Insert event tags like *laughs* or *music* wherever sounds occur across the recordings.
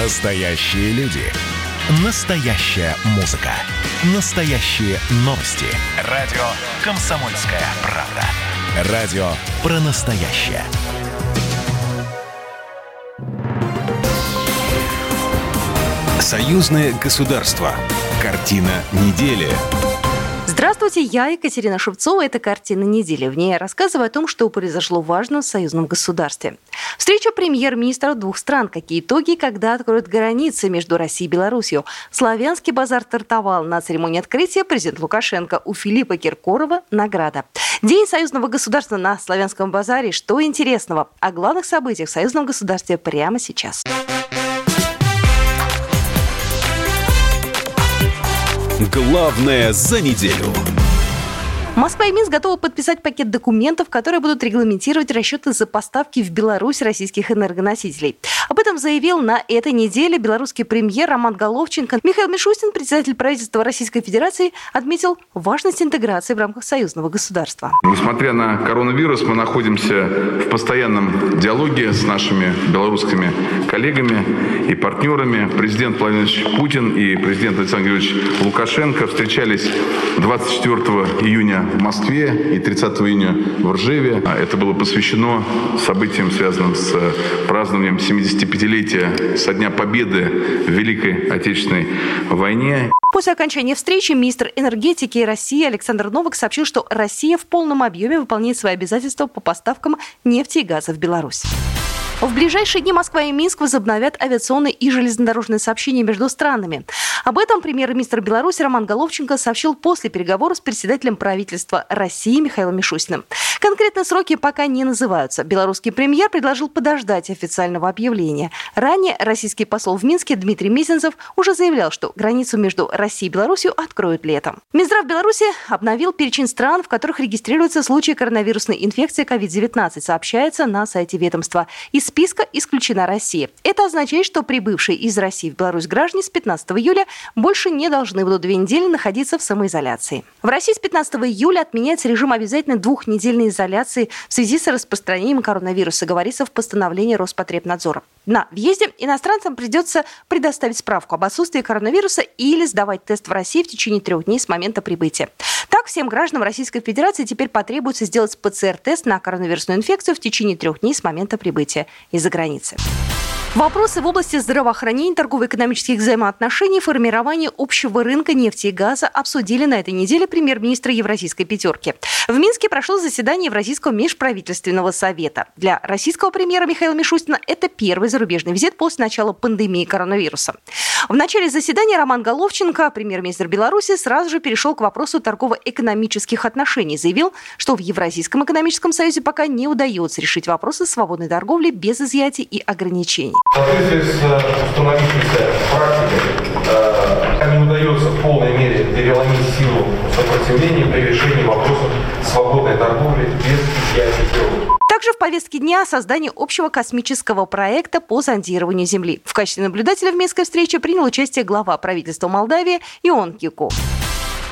Настоящие люди. Настоящая музыка. Настоящие новости. Радио «Комсомольская правда». Радио про настоящее. Союзное государство. Картина недели. Здравствуйте, я Екатерина Шевцова. Это «Картина недели». В ней я рассказываю о том, что произошло важно в союзном государстве. Встреча премьер-министров двух стран. Какие итоги, когда откроют границы между Россией и Беларусью. Славянский базар стартовал. На церемонии открытия президент Лукашенко у Филиппа Киркорова награда. День союзного государства на Славянском базаре. Что интересного? О главных событиях в союзном государстве прямо сейчас. Главное за неделю. Москва и Минск готовы подписать пакет документов, которые будут регламентировать расчеты за поставки в Беларусь российских энергоносителей. Об этом заявил на этой неделе белорусский премьер Роман Головченко. Михаил Мишустин, председатель правительства Российской Федерации, отметил важность интеграции в рамках союзного государства. Несмотря на коронавирус, мы находимся в постоянном диалоге с нашими белорусскими коллегами и партнерами. Президент Владимир Путин и президент Александр Григорьевич Лукашенко встречались 24 июня в Москве и 30 июня в Ржеве. А это было посвящено событиям, связанным с празднованием 75-летия со дня победы в Великой Отечественной войне. После окончания встречи министр энергетики России Александр Новак сообщил, что Россия в полном объеме выполняет свои обязательства по поставкам нефти и газа в Беларусь. В ближайшие дни Москва и Минск возобновят авиационные и железнодорожные сообщения между странами. Об этом премьер-министр Беларуси Роман Головченко сообщил после переговоров с председателем правительства России Михаилом Мишустиным. Конкретные сроки пока не называются. Белорусский премьер предложил подождать официального объявления. Ранее российский посол в Минске Дмитрий Мизинцев уже заявлял, что границу между Россией и Беларусью откроют летом. Минздрав Беларуси обновил перечень стран, в которых регистрируются случаи коронавирусной инфекции COVID-19, сообщается на сайте ведомства. Из списка исключена Россия. Это означает, что прибывшие из России в Беларусь граждане с 15 июля больше не должны будут две недели находиться в самоизоляции. В России с 15 июля отменяется режим обязательной двухнедельной изоляции в связи с распространением коронавируса, говорится в постановлении Роспотребнадзора. На въезде иностранцам придется предоставить справку об отсутствии коронавируса или сдавать тест в России в течение трех дней с момента прибытия. Всем гражданам Российской Федерации теперь потребуется сделать ПЦР-тест на коронавирусную инфекцию в течение трех дней с момента прибытия из-за границы. Вопросы в области здравоохранения, торгово-экономических взаимоотношений, формирования общего рынка нефти и газа обсудили на этой неделе премьер-министра Евразийской пятерки. В Минске прошло заседание Евразийского межправительственного совета. Для российского премьера Михаила Мишустина это первый зарубежный визит после начала пандемии коронавируса. В начале заседания Роман Головченко, премьер-министр Беларуси, сразу же перешел к вопросу торгово-экономических отношений. Заявил, что в Евразийском экономическом союзе пока не удается решить вопросы свободной торговли без изъятий и ограничений. В соответствии с э, установившейся практикой, э, не удается в полной мере переломить силу сопротивления при решении вопросов свободной торговли без изъятий также в повестке дня создание общего космического проекта по зондированию Земли. В качестве наблюдателя в Минской встрече принял участие глава правительства Молдавии Ион Кико.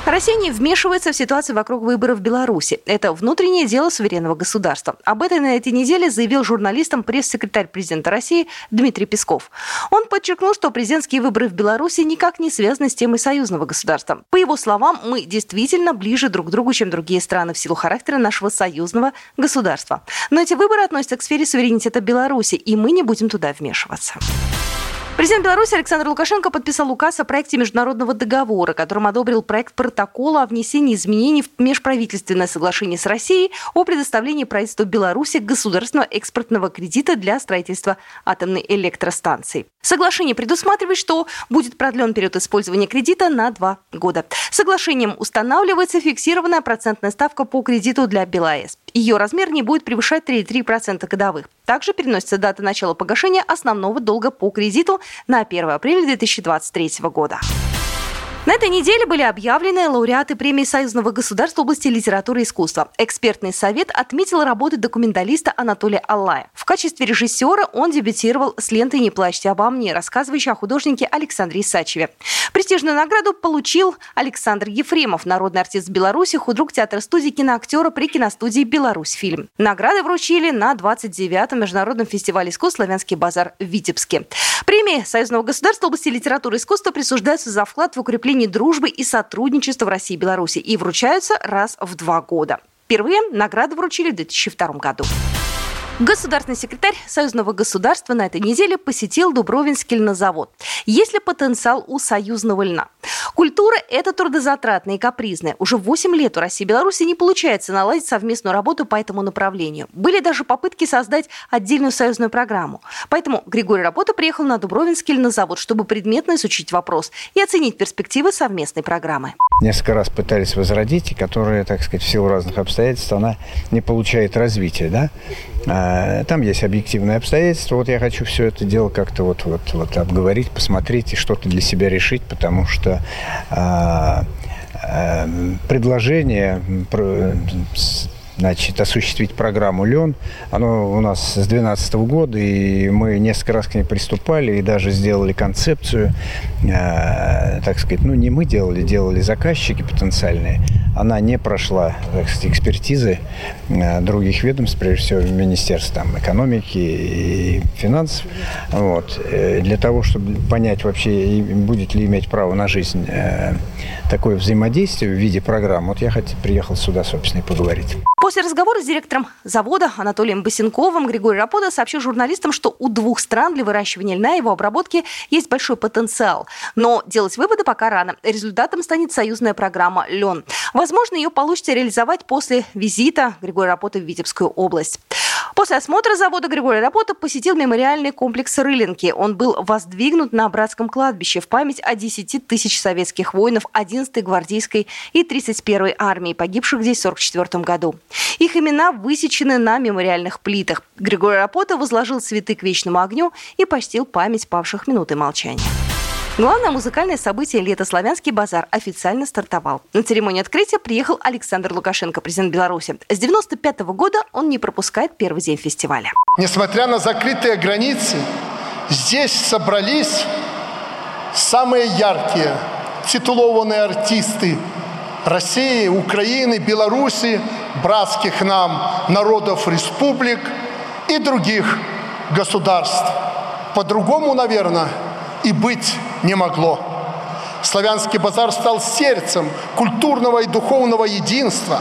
Россия не вмешивается в ситуацию вокруг выборов в Беларуси. Это внутреннее дело суверенного государства. Об этом на этой неделе заявил журналистам пресс-секретарь президента России Дмитрий Песков. Он подчеркнул, что президентские выборы в Беларуси никак не связаны с темой союзного государства. По его словам, мы действительно ближе друг к другу, чем другие страны в силу характера нашего союзного государства. Но эти выборы относятся к сфере суверенитета Беларуси, и мы не будем туда вмешиваться. Президент Беларуси Александр Лукашенко подписал указ о проекте международного договора, которым одобрил проект протокола о внесении изменений в межправительственное соглашение с Россией о предоставлении правительству Беларуси государственного экспортного кредита для строительства атомной электростанции. Соглашение предусматривает, что будет продлен период использования кредита на два года. Соглашением устанавливается фиксированная процентная ставка по кредиту для БелАЭС. Ее размер не будет превышать 3,3% годовых. Также переносится дата начала погашения основного долга по кредиту на 1 апреля 2023 года. На этой неделе были объявлены лауреаты премии Союзного государства в области литературы и искусства. Экспертный совет отметил работы документалиста Анатолия Аллая. В качестве режиссера он дебютировал с лентой «Не плачьте обо мне», рассказывающей о художнике Александре Исачеве. Престижную награду получил Александр Ефремов, народный артист Беларуси, худрук театра студии киноактера при киностудии «Беларусь фильм». Награды вручили на 29-м международном фестивале искусств «Славянский базар» в Витебске. Премии Союзного государства в области литературы и искусства присуждаются за вклад в укрепление укреплении дружбы и сотрудничества в России и Беларуси и вручаются раз в два года. Впервые награды вручили в 2002 году. Государственный секретарь Союзного государства на этой неделе посетил Дубровинский льнозавод. Есть ли потенциал у союзного льна? Культура – это трудозатратная и капризная. Уже 8 лет у России и Беларуси не получается наладить совместную работу по этому направлению. Были даже попытки создать отдельную союзную программу. Поэтому Григорий Работа приехал на Дубровинский льнозавод, чтобы предметно изучить вопрос и оценить перспективы совместной программы. Несколько раз пытались возродить, и которая, так сказать, в силу разных обстоятельств, она не получает развития. Да? А, там есть объективные обстоятельства. Вот я хочу все это дело как-то вот, вот, вот обговорить, посмотреть и что-то для себя решить, потому что а, а, предложение значит, осуществить программу «Лен». Оно у нас с 2012 года, и мы несколько раз к ней приступали и даже сделали концепцию, э, так сказать, ну, не мы делали, делали заказчики потенциальные. Она не прошла, так сказать, экспертизы э, других ведомств, прежде всего Министерства там, экономики и финансов. Вот. Э, для того, чтобы понять вообще, будет ли иметь право на жизнь э, такое взаимодействие в виде программ, вот я хоть, приехал сюда, собственно, и поговорить. После разговора с директором завода Анатолием Басенковым Григорий Рапода сообщил журналистам, что у двух стран для выращивания льна и его обработки есть большой потенциал. Но делать выводы пока рано. Результатом станет союзная программа «Лен». Возможно, ее получится реализовать после визита Григория Рапота в Витебскую область. После осмотра завода Григорий Рапота посетил мемориальный комплекс Рылинки. Он был воздвигнут на братском кладбище в память о 10 тысяч советских воинов 11-й гвардейской и 31-й армии, погибших здесь в 1944 году. Их имена высечены на мемориальных плитах. Григорий Рапота возложил цветы к вечному огню и почтил память павших минуты молчания. Главное музыкальное событие лета «Славянский базар» официально стартовал. На церемонию открытия приехал Александр Лукашенко, президент Беларуси. С 95 года он не пропускает первый день фестиваля. Несмотря на закрытые границы, здесь собрались самые яркие титулованные артисты России, Украины, Беларуси, братских нам народов республик и других государств. По-другому, наверное, и быть не могло. Славянский базар стал сердцем культурного и духовного единства.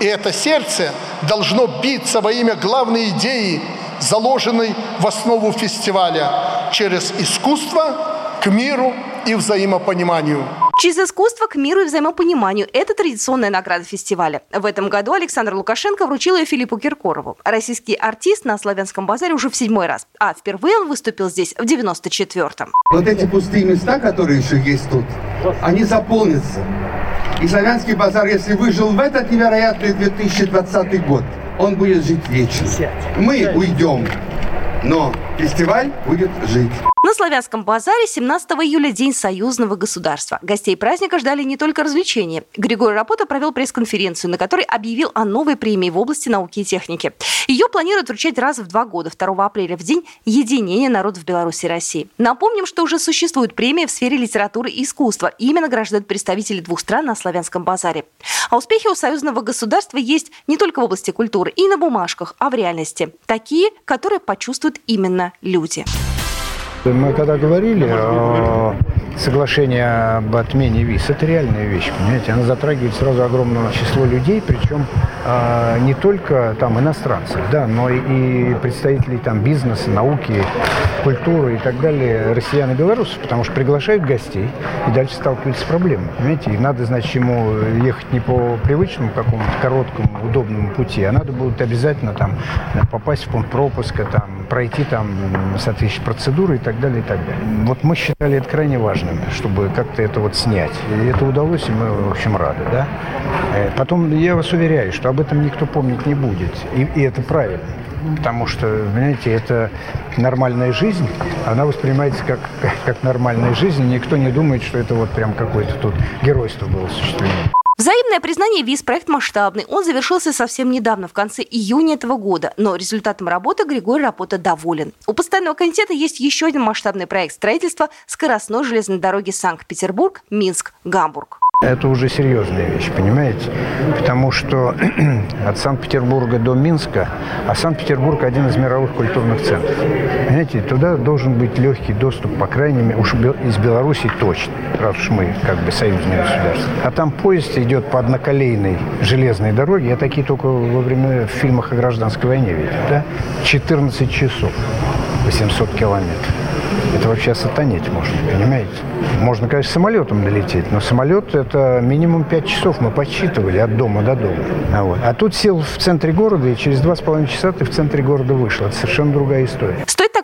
И это сердце должно биться во имя главной идеи, заложенной в основу фестиваля через искусство к миру и взаимопониманию. Через искусство к миру и взаимопониманию – это традиционная награда фестиваля. В этом году Александр Лукашенко вручил ее Филиппу Киркорову. Российский артист на Славянском базаре уже в седьмой раз, а впервые он выступил здесь в 94-м. Вот эти пустые места, которые еще есть тут, они заполнятся. И Славянский базар, если выжил в этот невероятный 2020 год, он будет жить вечно. Мы уйдем, но фестиваль будет жить. На Славянском базаре 17 июля День союзного государства. Гостей праздника ждали не только развлечения. Григорий Рапота провел пресс-конференцию, на которой объявил о новой премии в области науки и техники. Ее планируют вручать раз в два года, 2 апреля, в День единения народов Беларуси и России. Напомним, что уже существует премия в сфере литературы и искусства. Именно награждают представители двух стран на Славянском базаре. А успехи у союзного государства есть не только в области культуры и на бумажках, а в реальности. Такие, которые почувствуют именно люди. Мы когда говорили о соглашении об отмене виз, это реальная вещь, понимаете? Она затрагивает сразу огромное число людей, причем э, не только там иностранцев, да, но и представителей там бизнеса, науки, культуры и так далее, россиян и белорусов, потому что приглашают гостей и дальше сталкиваются с проблемами, понимаете? И надо, значит, ему ехать не по привычному какому-то короткому, удобному пути, а надо будет обязательно там попасть в пункт пропуска, там, пройти там соответствующие процедуры и так далее, и так далее. Вот мы считали это крайне важно. нужным, чтобы как-то это вот снять. И это удалось, и мы, в общем, рады, да. Э, потом, я вас уверяю, что об этом никто помнить не будет. И, и это правильно. Потому что, понимаете, это нормальная жизнь, она воспринимается как, *laughs* как нормальная жизнь. Никто не думает, что это вот прям какое-то тут геройство было осуществлено. Взаимное признание ВИЗ проект масштабный. Он завершился совсем недавно, в конце июня этого года. Но результатом работы Григорий Рапота доволен. У постоянного комитета есть еще один масштабный проект строительства скоростной железной дороги Санкт-Петербург, Минск, Гамбург. Это уже серьезная вещь, понимаете? Потому что *clears throat* от Санкт-Петербурга до Минска, а Санкт-Петербург один из мировых культурных центров. Понимаете, туда должен быть легкий доступ, по крайней мере, уж из Беларуси точно, раз уж мы как бы союзное государство. А там поезд идет по одноколейной железной дороге, я такие только во время в фильмах о гражданской войне видел, да? 14 часов, 800 километров. Это вообще сатанеть можно, понимаете? Можно, конечно, самолетом долететь, но самолет – это минимум 5 часов. Мы подсчитывали от дома до дома. А, вот. а тут сел в центре города, и через 2,5 часа ты в центре города вышел. Это совершенно другая история.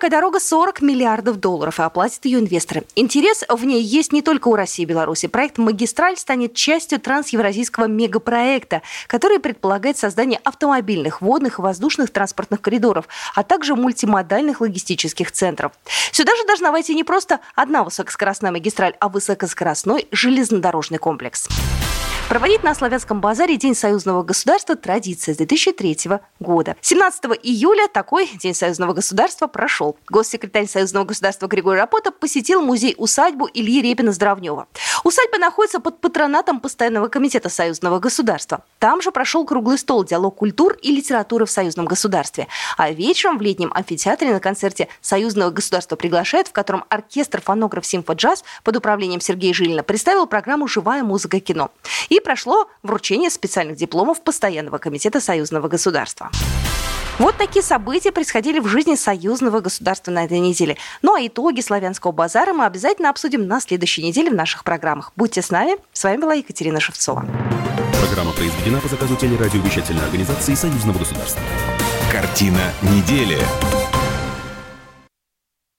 Такая дорога 40 миллиардов долларов, и оплатят ее инвесторы. Интерес в ней есть не только у России и Беларуси. Проект «Магистраль» станет частью трансевразийского мегапроекта, который предполагает создание автомобильных, водных и воздушных транспортных коридоров, а также мультимодальных логистических центров. Сюда же должна войти не просто одна высокоскоростная магистраль, а высокоскоростной железнодорожный комплекс. Проводить на Славянском базаре День союзного государства традиция с 2003 года. 17 июля такой День союзного государства прошел. Госсекретарь союзного государства Григорий Рапота посетил музей-усадьбу Ильи Репина-Здравнева. Усадьба находится под патронатом Постоянного комитета союзного государства. Там же прошел круглый стол «Диалог культур и литературы в союзном государстве». А вечером в летнем амфитеатре на концерте союзного государства приглашает, в котором оркестр фонограф «Симфоджаз» под управлением Сергея Жилина представил программу «Живая музыка кино». И прошло вручение специальных дипломов Постоянного комитета союзного государства. Вот такие события происходили в жизни союзного государства на этой неделе. Ну а итоги славянского базара мы обязательно обсудим на следующей неделе в наших программах. Будьте с нами. С вами была Екатерина Шевцова. Программа произведена по заказу телерадиовещательной организации союзного государства. Картина недели.